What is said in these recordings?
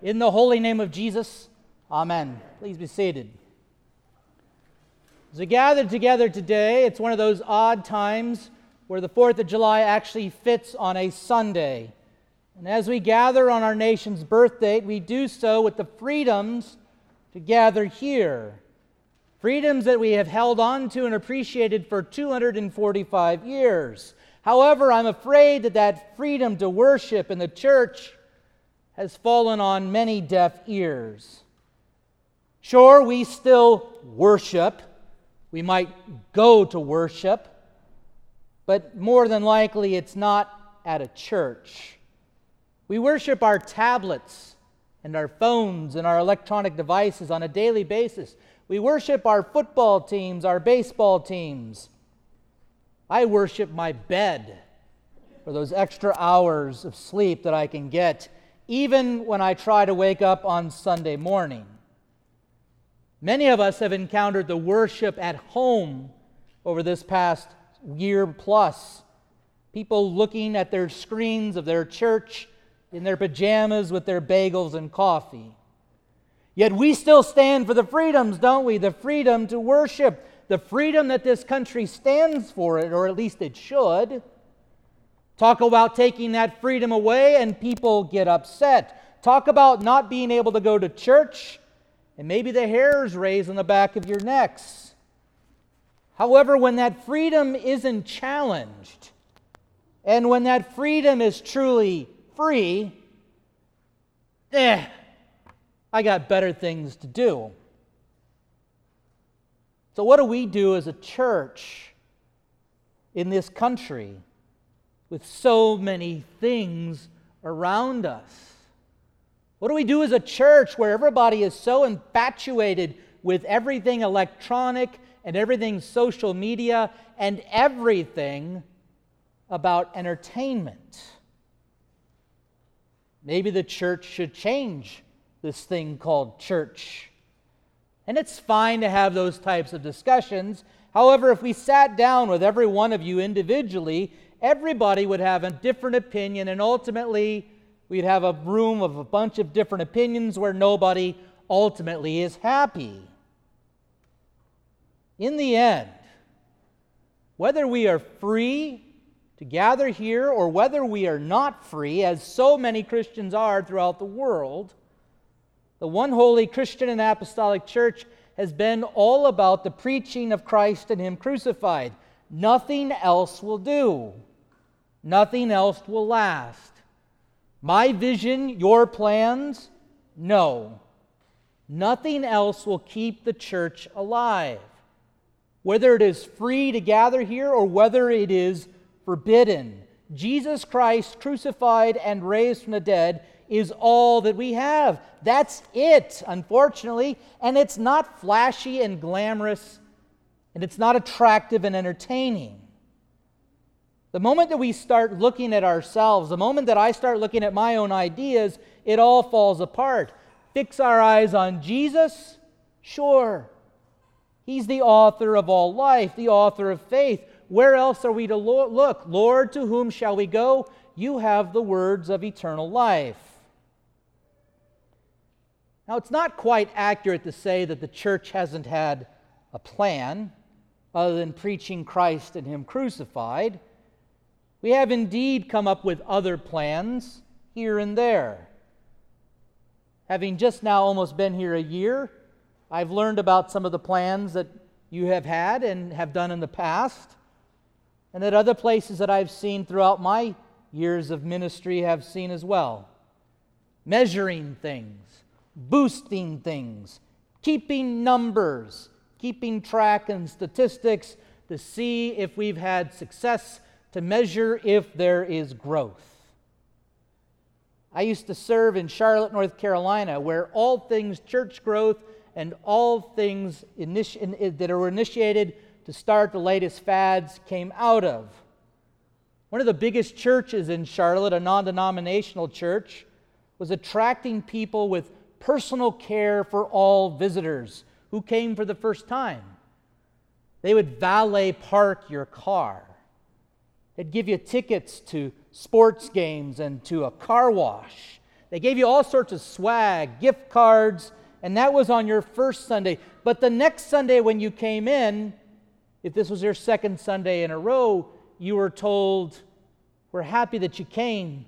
In the holy name of Jesus, Amen. Please be seated. As we gather together today, it's one of those odd times where the 4th of July actually fits on a Sunday. And as we gather on our nation's birth date, we do so with the freedoms to gather here. Freedoms that we have held on to and appreciated for 245 years. However, I'm afraid that that freedom to worship in the church has fallen on many deaf ears. Sure, we still worship, we might go to worship, but more than likely it's not at a church. We worship our tablets and our phones and our electronic devices on a daily basis. We worship our football teams, our baseball teams. I worship my bed for those extra hours of sleep that I can get even when I try to wake up on Sunday morning. Many of us have encountered the worship at home over this past year plus. People looking at their screens of their church in their pajamas with their bagels and coffee. Yet we still stand for the freedoms, don't we? The freedom to worship, the freedom that this country stands for, or at least it should. Talk about taking that freedom away and people get upset. Talk about not being able to go to church and maybe the hairs raise on the back of your necks. However, when that freedom isn't challenged and when that freedom is truly free, eh, I got better things to do. So, what do we do as a church in this country? With so many things around us? What do we do as a church where everybody is so infatuated with everything electronic and everything social media and everything about entertainment? Maybe the church should change this thing called church. And it's fine to have those types of discussions. However, if we sat down with every one of you individually everybody would have a different opinion, and ultimately, we'd have a room of a bunch of different opinions where nobody ultimately is happy. In the end, whether we are free to gather here or whether we are not free, as so many Christians are throughout the world, the one holy Christian and apostolic church has been all about the preaching of Christ and Him crucified. Nothing else will do. Nothing else will last. My vision, your plans? No. Nothing else will keep the church alive. Whether it is free to gather here or whether it is forbidden, Jesus Christ, crucified and raised from the dead, is all that we have. That's it, unfortunately. And it's not flashy and glamorous, and it's not attractive and entertaining. The moment that we start looking at ourselves, the moment that I start looking at my own ideas, it all falls apart. Fix our eyes on Jesus? Sure. He's the author of all life, the author of faith. Where else are we to look? Lord, to whom shall we go? You have the words of eternal life. Now, it's not quite accurate to say that the church hasn't had a plan other than preaching Christ and Him crucified. We have indeed come up with other plans here and there. Having just now almost been here a year, I've learned about some of the plans that you have had and have done in the past, and that other places that I've seen throughout my years of ministry have seen as well. Measuring things, boosting things, keeping numbers, keeping track and statistics to see if we've had success to measure if there is growth. I used to serve in Charlotte, North Carolina, where all things church growth and all things that were initiated to start the latest fads came out of. One of the biggest churches in Charlotte, a non denominational church, was attracting people with personal care for all visitors who came for the first time. They would valet park your car. They'd give you tickets to sports games and to a car wash. They gave you all sorts of swag, gift cards, and that was on your first Sunday. But the next Sunday, when you came in, if this was your second Sunday in a row, you were told, We're happy that you came,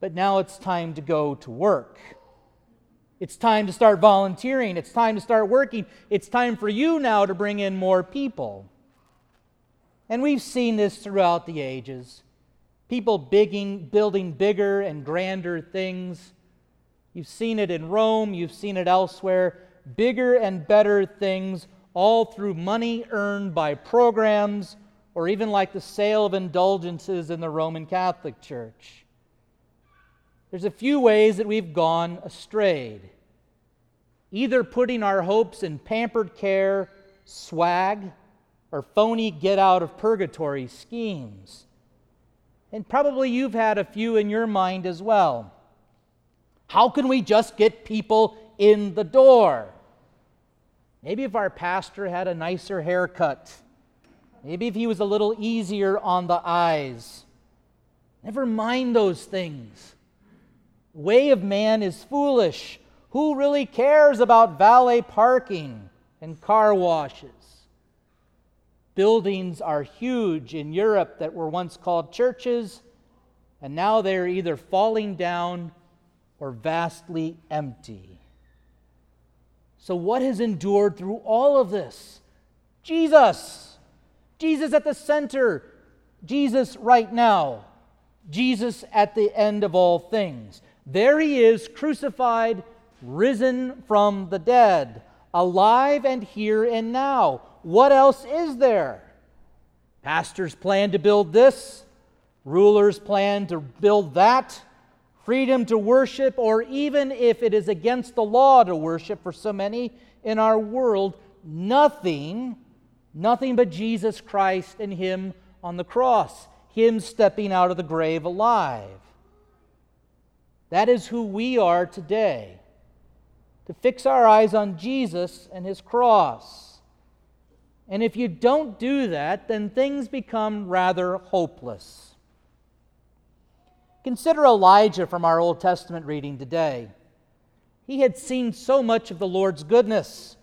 but now it's time to go to work. It's time to start volunteering. It's time to start working. It's time for you now to bring in more people. And we've seen this throughout the ages. People bigging, building bigger and grander things. You've seen it in Rome, you've seen it elsewhere. Bigger and better things, all through money earned by programs or even like the sale of indulgences in the Roman Catholic Church. There's a few ways that we've gone astray. Either putting our hopes in pampered care, swag, or phony get out of purgatory schemes. And probably you've had a few in your mind as well. How can we just get people in the door? Maybe if our pastor had a nicer haircut. Maybe if he was a little easier on the eyes. Never mind those things way of man is foolish. Who really cares about valet parking and car washes? Buildings are huge in Europe that were once called churches, and now they are either falling down or vastly empty. So, what has endured through all of this? Jesus. Jesus at the center. Jesus right now. Jesus at the end of all things. There he is, crucified, risen from the dead, alive and here and now. What else is there? Pastors plan to build this, rulers plan to build that, freedom to worship, or even if it is against the law to worship for so many in our world, nothing, nothing but Jesus Christ and Him on the cross, Him stepping out of the grave alive. That is who we are today. To fix our eyes on Jesus and his cross. And if you don't do that, then things become rather hopeless. Consider Elijah from our Old Testament reading today. He had seen so much of the Lord's goodness.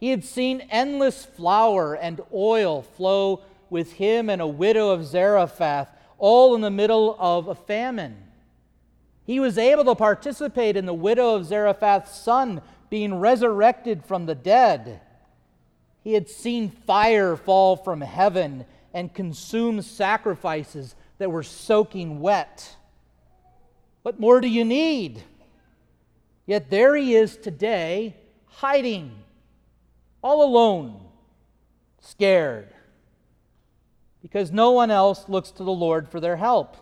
He had seen endless flour and oil flow with him and a widow of Zarephath, all in the middle of a famine. He was able to participate in the widow of Zarephath's son being resurrected from the dead. He had seen fire fall from heaven and consume sacrifices that were soaking wet. What more do you need? Yet there he is today, hiding, all alone, scared, because no one else looks to the Lord for their help.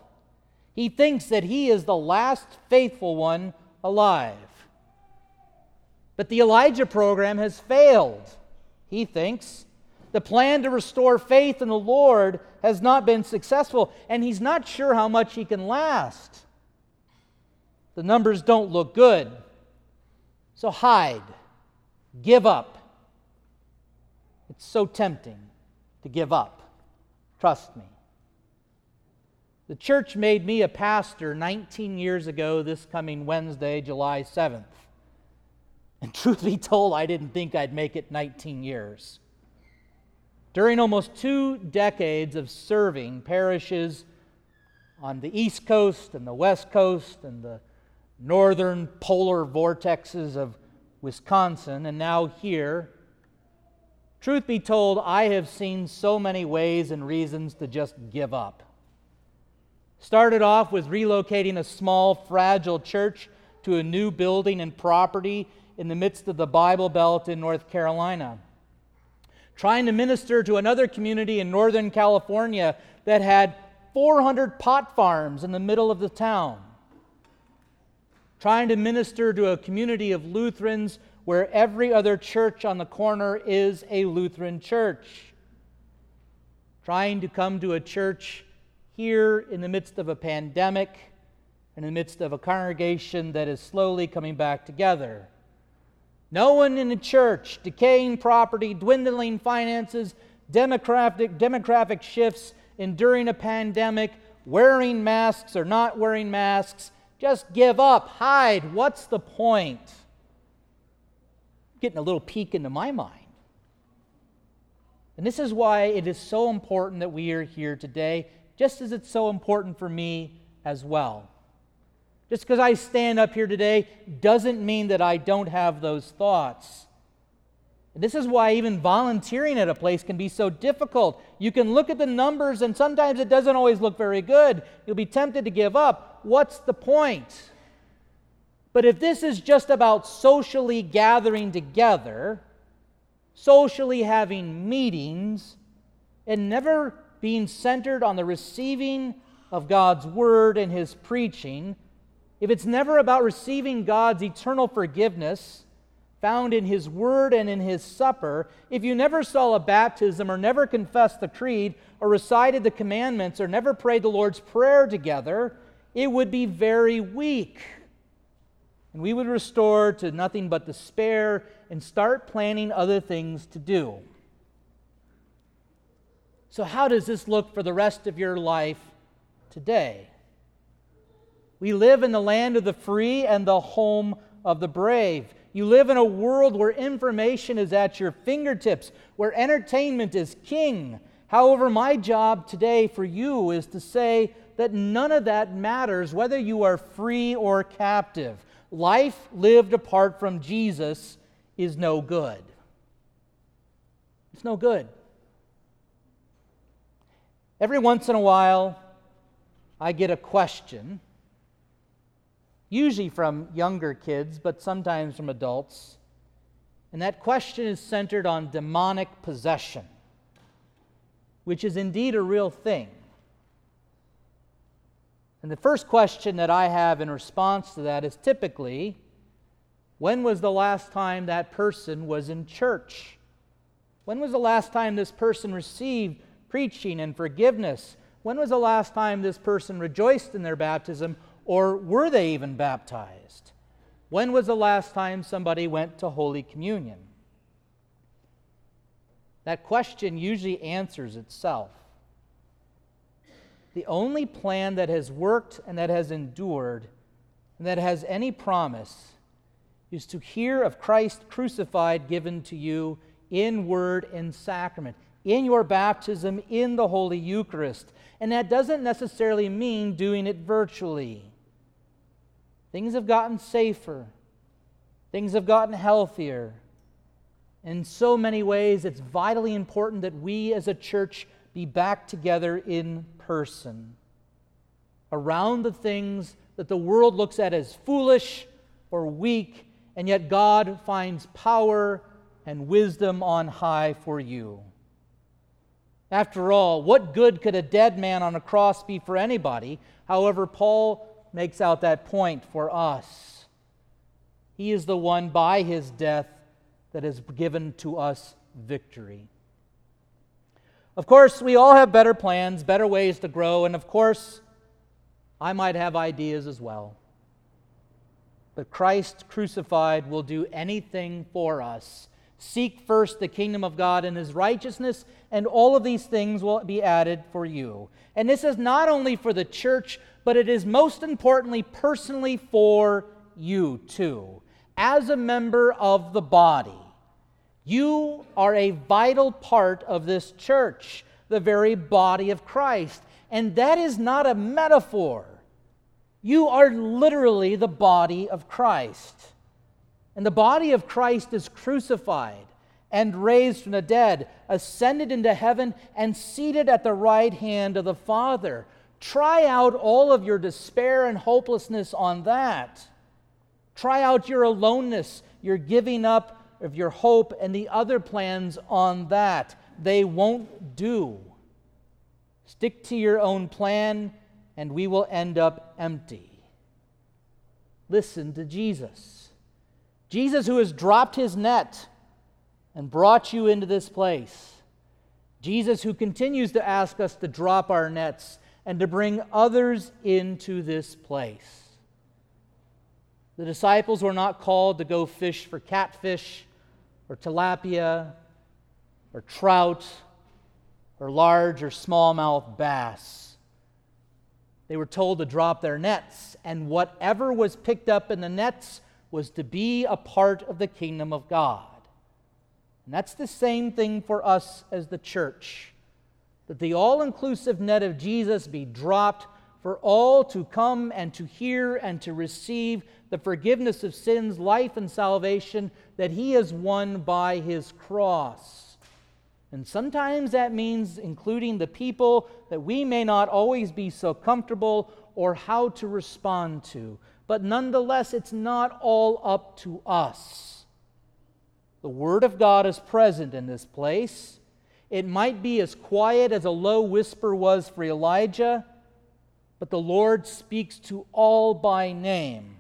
He thinks that he is the last faithful one alive. But the Elijah program has failed, he thinks. The plan to restore faith in the Lord has not been successful, and he's not sure how much he can last. The numbers don't look good. So hide, give up. It's so tempting to give up. Trust me. The church made me a pastor 19 years ago, this coming Wednesday, July 7th. And truth be told, I didn't think I'd make it 19 years. During almost two decades of serving parishes on the East Coast and the West Coast and the northern polar vortexes of Wisconsin, and now here, truth be told, I have seen so many ways and reasons to just give up. Started off with relocating a small, fragile church to a new building and property in the midst of the Bible Belt in North Carolina. Trying to minister to another community in Northern California that had 400 pot farms in the middle of the town. Trying to minister to a community of Lutherans where every other church on the corner is a Lutheran church. Trying to come to a church here in the midst of a pandemic, in the midst of a congregation that is slowly coming back together. No one in the church, decaying property, dwindling finances, demographic, demographic shifts, enduring a pandemic, wearing masks or not wearing masks, just give up, hide. What's the point? Getting a little peek into my mind. And this is why it is so important that we are here today, just as it's so important for me as well. Just because I stand up here today doesn't mean that I don't have those thoughts. This is why even volunteering at a place can be so difficult. You can look at the numbers, and sometimes it doesn't always look very good. You'll be tempted to give up. What's the point? But if this is just about socially gathering together, socially having meetings, and never being centered on the receiving of God's word and his preaching, if it's never about receiving God's eternal forgiveness found in his word and in his supper, if you never saw a baptism or never confessed the creed or recited the commandments or never prayed the Lord's Prayer together, it would be very weak. And we would restore to nothing but despair and start planning other things to do. So, how does this look for the rest of your life today? We live in the land of the free and the home of the brave. You live in a world where information is at your fingertips, where entertainment is king. However, my job today for you is to say that none of that matters whether you are free or captive. Life lived apart from Jesus is no good. It's no good. Every once in a while, I get a question usually from younger kids, but sometimes from adults. And that question is centered on demonic possession, which is indeed a real thing. And the first question that I have in response to that is typically when was the last time that person was in church? When was the last time this person received preaching and forgiveness? When was the last time this person rejoiced in their baptism or were they even baptized? When was the last time somebody went to Holy Communion? That question usually answers itself. The only plan that has worked and that has endured and that has any promise is to hear of Christ crucified given to you in word and sacrament, in your baptism, in the Holy Eucharist. And that doesn't necessarily mean doing it virtually. Things have gotten safer. Things have gotten healthier. In so many ways, it's vitally important that we as a church be back together in person around the things that the world looks at as foolish or weak, and yet God finds power and wisdom on high for you. After all, what good could a dead man on a cross be for anybody? However, Paul makes out that point for us. He is the one by his death that has given to us victory. Of course, we all have better plans, better ways to grow, and of course, I might have ideas as well. But Christ crucified will do anything for us. Seek first the kingdom of God and his righteousness, and all of these things will be added for you. And this is not only for the church, but it is most importantly personally for you too. As a member of the body, you are a vital part of this church, the very body of Christ. And that is not a metaphor. You are literally the body of Christ. And the body of Christ is crucified and raised from the dead, ascended into heaven, and seated at the right hand of the Father. Try out all of your despair and hopelessness on that. Try out your aloneness, your giving up of your hope, and the other plans on that. They won't do. Stick to your own plan, and we will end up empty. Listen to Jesus. Jesus, who has dropped his net and brought you into this place. Jesus, who continues to ask us to drop our nets and to bring others into this place. The disciples were not called to go fish for catfish or tilapia or trout or large or smallmouth bass. They were told to drop their nets, and whatever was picked up in the nets was to be a part of the kingdom of God. And that's the same thing for us as the church. That the all inclusive net of Jesus be dropped for all to come and to hear and to receive the forgiveness of sins, life, and salvation that He has won by His cross. And sometimes that means including the people that we may not always be so comfortable or how to respond to. But nonetheless, it's not all up to us. The Word of God is present in this place. It might be as quiet as a low whisper was for Elijah, but the Lord speaks to all by name.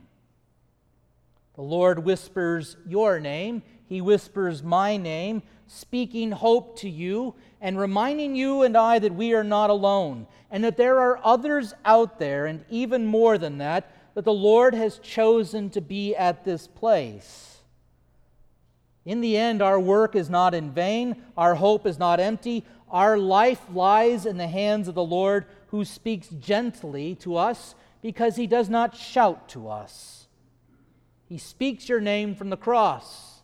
The Lord whispers your name, He whispers my name, speaking hope to you and reminding you and I that we are not alone and that there are others out there, and even more than that, that the Lord has chosen to be at this place. In the end, our work is not in vain, our hope is not empty, our life lies in the hands of the Lord who speaks gently to us because he does not shout to us. He speaks your name from the cross.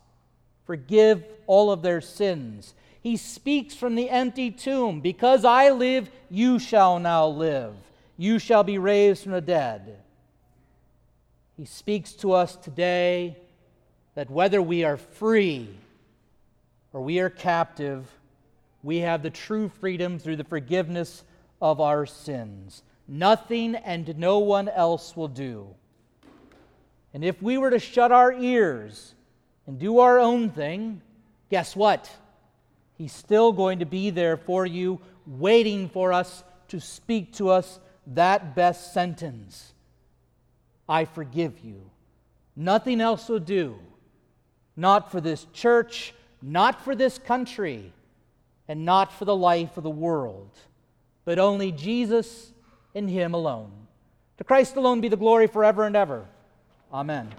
Forgive all of their sins. He speaks from the empty tomb. Because I live, you shall now live. You shall be raised from the dead. He speaks to us today that whether we are free or we are captive, we have the true freedom through the forgiveness of our sins. Nothing and no one else will do. And if we were to shut our ears and do our own thing, guess what? He's still going to be there for you, waiting for us to speak to us that best sentence I forgive you. Nothing else will do. Not for this church, not for this country, and not for the life of the world, but only Jesus and Him alone. To Christ alone be the glory forever and ever. Amen.